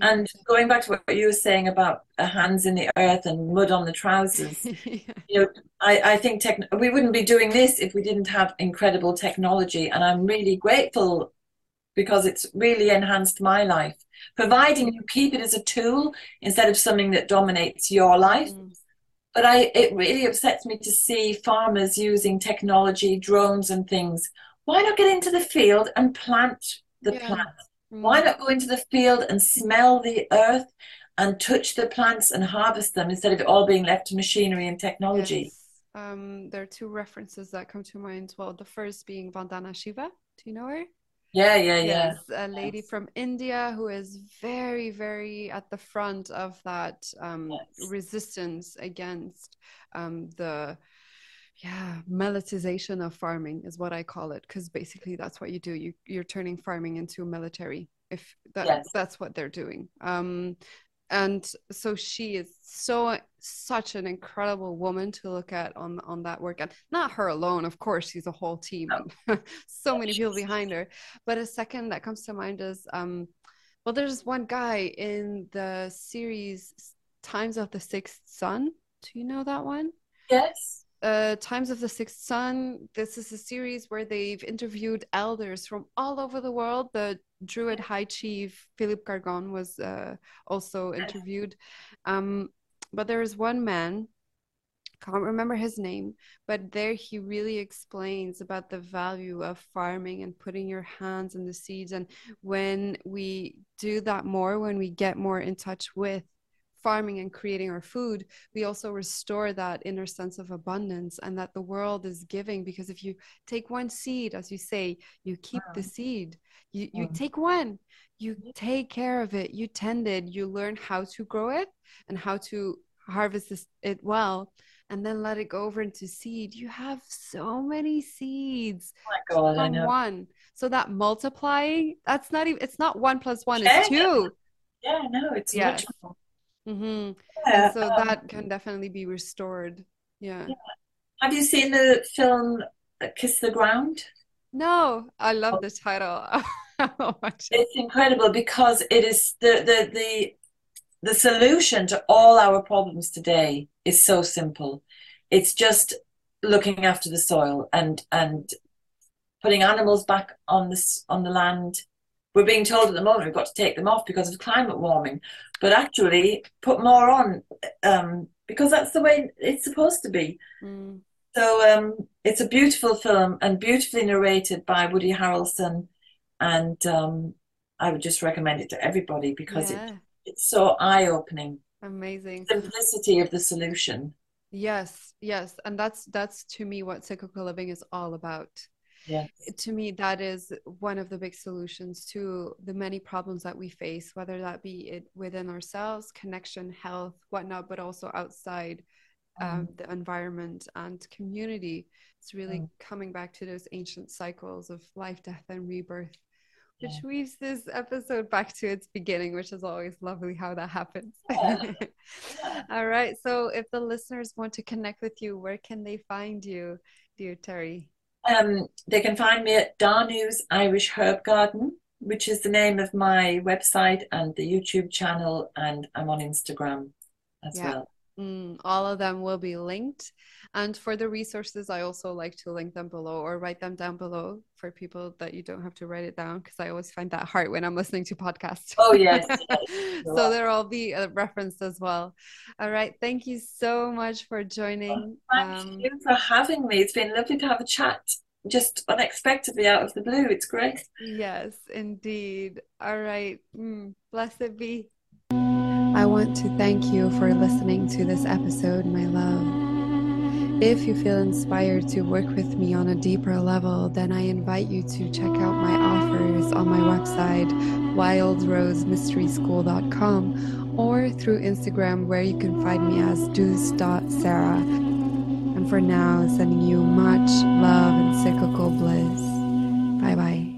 And going back to what you were saying about hands in the earth and mud on the trousers, [LAUGHS] yeah. you know, I, I think tech, we wouldn't be doing this if we didn't have incredible technology. And I'm really grateful because it's really enhanced my life, providing you keep it as a tool instead of something that dominates your life. Mm. But I, it really upsets me to see farmers using technology, drones, and things. Why not get into the field and plant the yeah. plants? Mm. Why not go into the field and smell the earth and touch the plants and harvest them instead of it all being left to machinery and technology? Yes.
Um, there are two references that come to mind. Well, the first being Vandana Shiva. Do you know her?
Yeah, yeah, yeah.
Yes, a lady yes. from India who is very, very at the front of that um, yes. resistance against um, the yeah militarization of farming is what i call it because basically that's what you do you you're turning farming into a military if that yes. that's what they're doing um and so she is so such an incredible woman to look at on on that work and not her alone of course she's a whole team [LAUGHS] so many people behind her but a second that comes to mind is um well there's one guy in the series times of the sixth sun do you know that one?
Yes
uh, Times of the Sixth Sun. This is a series where they've interviewed elders from all over the world. The Druid High Chief Philip Carr-Gomm was uh, also interviewed. Um, but there is one man, can't remember his name, but there he really explains about the value of farming and putting your hands in the seeds. And when we do that more, when we get more in touch with farming and creating our food, we also restore that inner sense of abundance and that the world is giving. Because if you take one seed, as you say, you keep the seed. You, you take one, you take care of it, you tend it, you learn how to grow it and how to harvest this, it well and then let it go over into seed. You have so many seeds
oh God, from
one. So that multiplying, that's not even it's not one plus one, yeah. it's two.
Yeah, no, it's yes. much more.
Mm-hmm. Yeah, so um, that can definitely be restored. Yeah. yeah.
Have you seen the film Kiss the Ground?
No, I love oh. the title. [LAUGHS]
it's incredible because it is the, the the the solution to all our problems today is so simple. It's just looking after the soil and and putting animals back on this on the land we're being told at the moment we've got to take them off because of climate warming, but actually put more on um, because that's the way it's supposed to be. Mm. So um, it's a beautiful film and beautifully narrated by Woody Harrelson, and um, I would just recommend it to everybody because yeah. it, it's so eye opening.
Amazing
simplicity of the solution.
Yes, yes, and that's that's to me what cyclical living is all about
yes.
to me that is one of the big solutions to the many problems that we face whether that be it within ourselves connection health whatnot but also outside um, mm. the environment and community it's really mm. coming back to those ancient cycles of life death and rebirth which yeah. weaves this episode back to its beginning, which is always lovely how that happens. Yeah. [LAUGHS] All right. So, if the listeners want to connect with you, where can they find you, dear Terri?
Um, they can find me at Danu's Irish Herb Garden, which is the name of my website and the YouTube channel, and I'm on Instagram as yeah. well.
Mm, all of them will be linked. And for the resources, I also like to link them below or write them down below for people that you don't have to write it down because I always find that hard when I'm listening to podcasts.
Oh, yes. [LAUGHS]
so there will be a reference as well. All right. Thank you so much for joining.
thank um, you for having me. It's been lovely to have a chat just unexpectedly out of the blue. It's great.
Yes, indeed. All right. Mm, blessed be. I want to thank you for listening to this episode, my love. If you feel inspired to work with me on a deeper level, then I invite you to check out my offers on my website, wildrosemysteryschool.com, or through Instagram, where you can find me as dous.sarah. And for now, sending you much love and cyclical bliss. Bye bye.